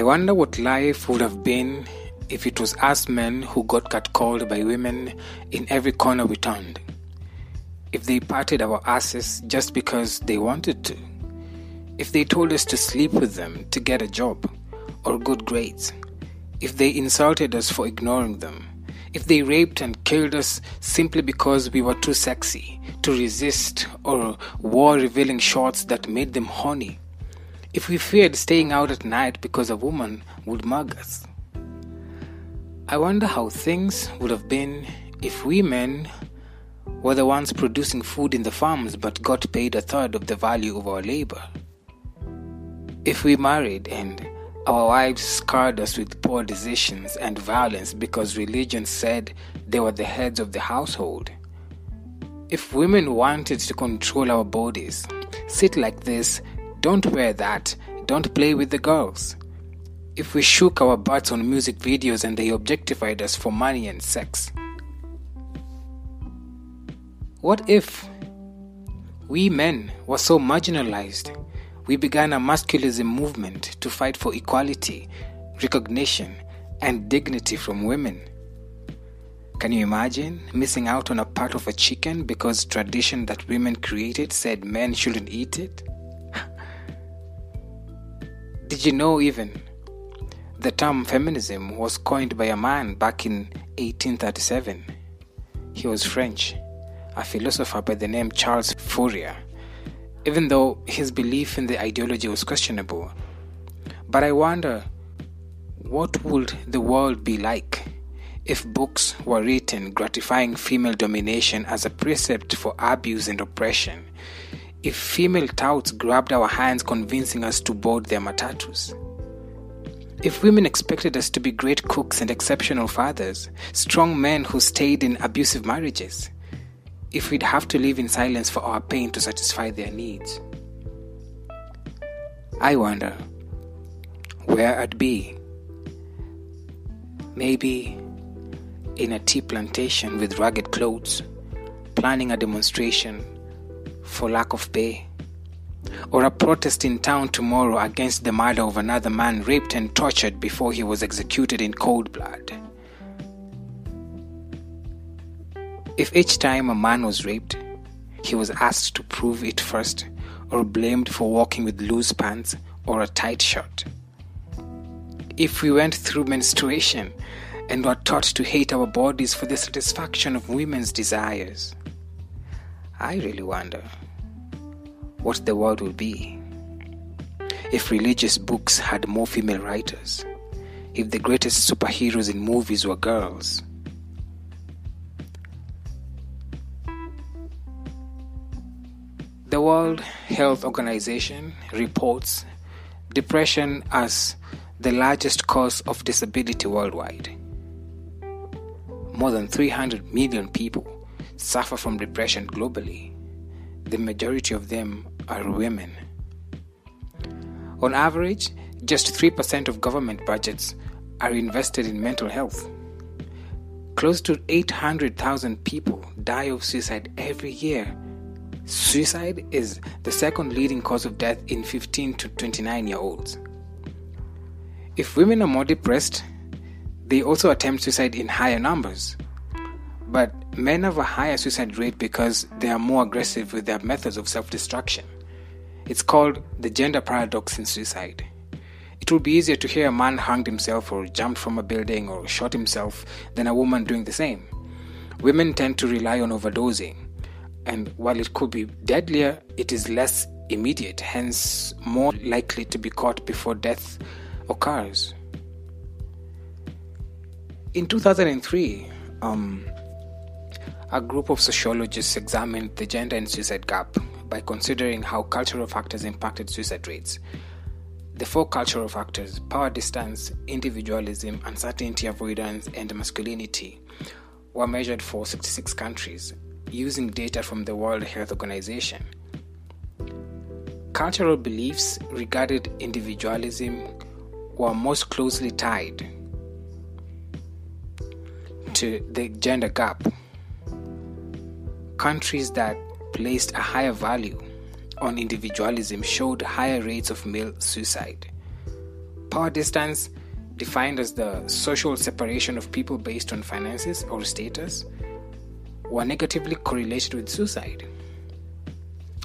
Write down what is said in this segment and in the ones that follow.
I wonder what life would have been if it was us men who got catcalled by women in every corner we turned. If they patted our asses just because they wanted to. If they told us to sleep with them to get a job or good grades. If they insulted us for ignoring them. If they raped and killed us simply because we were too sexy to resist or wore revealing shorts that made them horny if we feared staying out at night because a woman would mug us. I wonder how things would have been if we men were the ones producing food in the farms but got paid a third of the value of our labor. If we married and our wives scarred us with poor decisions and violence because religion said they were the heads of the household. If women wanted to control our bodies, sit like this don't wear that. Don't play with the girls. If we shook our butts on music videos and they objectified us for money and sex. What if we men were so marginalized? We began a masculism movement to fight for equality, recognition, and dignity from women. Can you imagine missing out on a part of a chicken because tradition that women created said men shouldn't eat it? Did you know even the term feminism was coined by a man back in 1837? He was French, a philosopher by the name Charles Fourier, even though his belief in the ideology was questionable. But I wonder what would the world be like if books were written gratifying female domination as a precept for abuse and oppression? If female touts grabbed our hands convincing us to board their matatus? If women expected us to be great cooks and exceptional fathers, strong men who stayed in abusive marriages? If we'd have to live in silence for our pain to satisfy their needs? I wonder where I'd be. Maybe in a tea plantation with ragged clothes, planning a demonstration for lack of pay, or a protest in town tomorrow against the murder of another man raped and tortured before he was executed in cold blood. If each time a man was raped, he was asked to prove it first or blamed for walking with loose pants or a tight shirt. If we went through menstruation and were taught to hate our bodies for the satisfaction of women's desires, I really wonder what the world would be if religious books had more female writers, if the greatest superheroes in movies were girls. The World Health Organization reports depression as the largest cause of disability worldwide. More than 300 million people suffer from depression globally. The majority of them are women. On average, just 3% of government budgets are invested in mental health. Close to 800,000 people die of suicide every year. Suicide is the second leading cause of death in 15 to 29 year olds. If women are more depressed, they also attempt suicide in higher numbers. But men have a higher suicide rate because they are more aggressive with their methods of self destruction. It's called the gender paradox in suicide. It would be easier to hear a man hanged himself or jumped from a building or shot himself than a woman doing the same. Women tend to rely on overdosing, and while it could be deadlier, it is less immediate, hence, more likely to be caught before death occurs. In 2003, um, a group of sociologists examined the gender and suicide gap by considering how cultural factors impacted suicide rates. The four cultural factors power distance, individualism, uncertainty avoidance, and masculinity were measured for 66 countries using data from the World Health Organization. Cultural beliefs regarding individualism were most closely tied to the gender gap Countries that placed a higher value on individualism showed higher rates of male suicide, Power distance, defined as the social separation of people based on finances or status, were negatively correlated with suicide.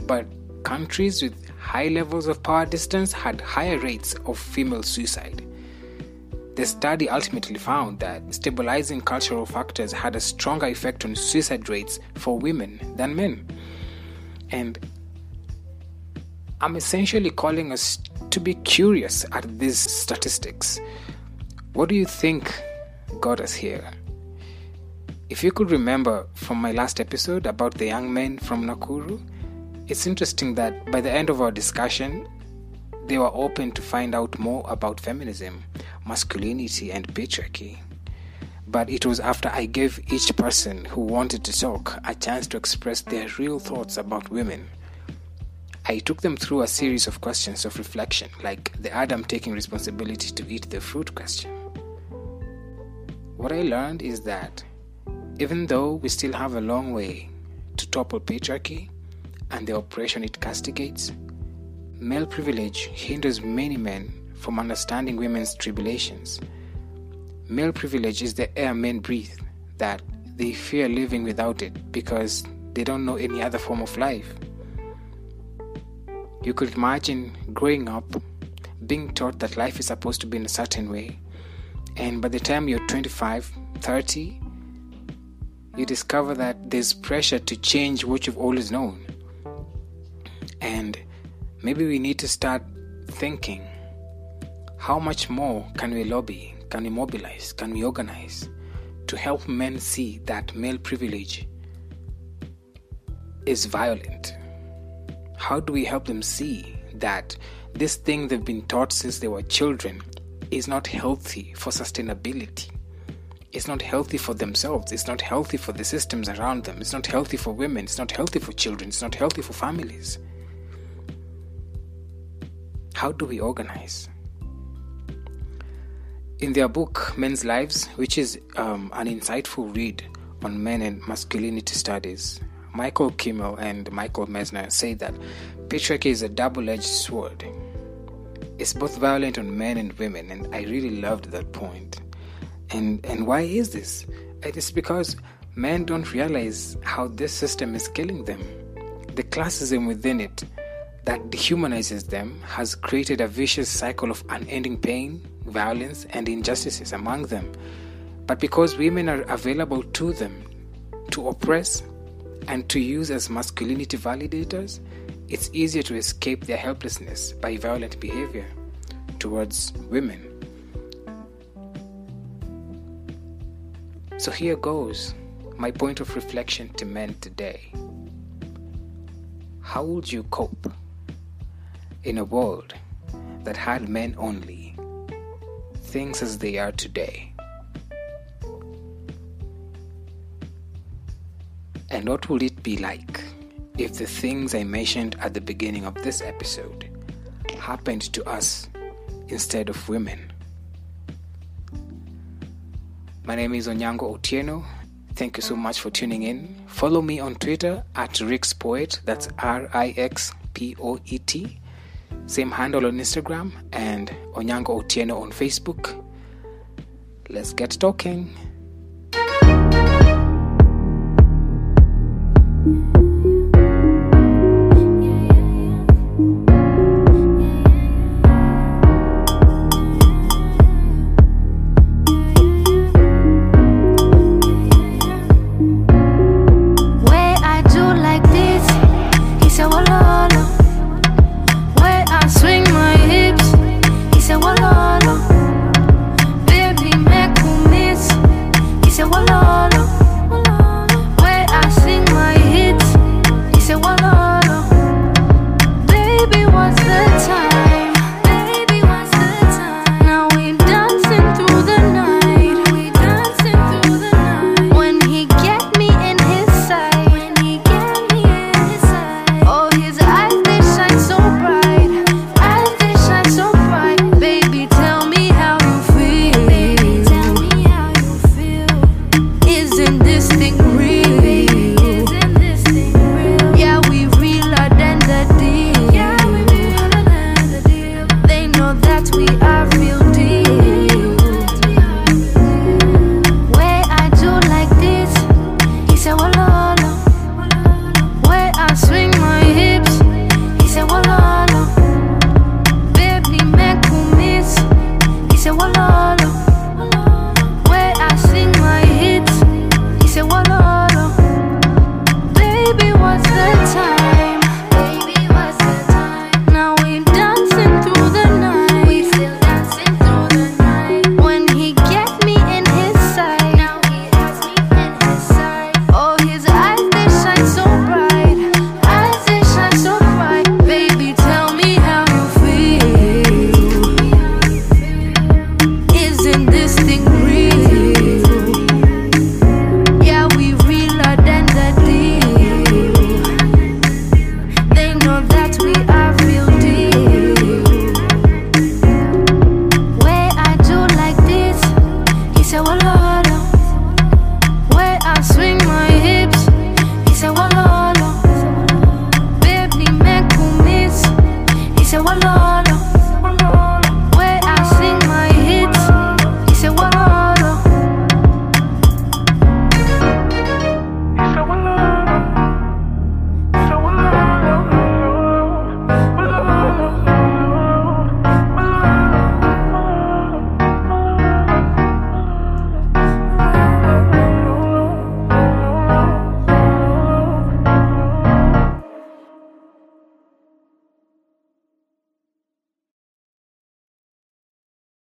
But countries with high levels of power distance had higher rates of female suicide. The study ultimately found that stabilizing cultural factors had a stronger effect on suicide rates for women than men. And I'm essentially calling us to be curious at these statistics. What do you think got us here? If you could remember from my last episode about the young men from Nakuru, it's interesting that by the end of our discussion, they were open to find out more about feminism, masculinity, and patriarchy. But it was after I gave each person who wanted to talk a chance to express their real thoughts about women. I took them through a series of questions of reflection, like the Adam taking responsibility to eat the fruit question. What I learned is that even though we still have a long way to topple patriarchy and the oppression it castigates, Male privilege hinders many men from understanding women's tribulations. Male privilege is the air men breathe, that they fear living without it because they don't know any other form of life. You could imagine growing up being taught that life is supposed to be in a certain way, and by the time you're 25, 30, you discover that there's pressure to change what you've always known. And maybe we need to start thinking how much more can we lobby, can we mobilize, can we organize to help men see that male privilege is violent? How do we help them see that this thing they've been taught since they were children is not healthy for sustainability? It's not healthy for themselves. It's not healthy for the systems around them. It's not healthy for women. It's not healthy for children. It's not healthy for families. How do we organize? In their book, Men's Lives, which is um, an insightful read on men and masculinity studies, Michael Kimmel and Michael Messner say that patriarchy is a double edged sword. It's both violent on men and women, and I really loved that point. And, and why is this? It is because men don't realize how this system is killing them. The classism within it that dehumanizes them has created a vicious cycle of unending pain, violence, and injustices among them. But because women are available to them to oppress and to use as masculinity validators, it's easier to escape their helplessness by violent behavior towards women. So here goes my point of reflection to men today. How would you cope? In a world that had men only, things as they are today. And what would it be like if the things I mentioned at the beginning of this episode happened to us instead of women? My name is Onyango Otieno. Thank you so much for tuning in. Follow me on Twitter at Rix Poet. That's R I X P O E T. Same handle on Instagram and Onyango Otieno on Facebook. Let's get talking. Oh.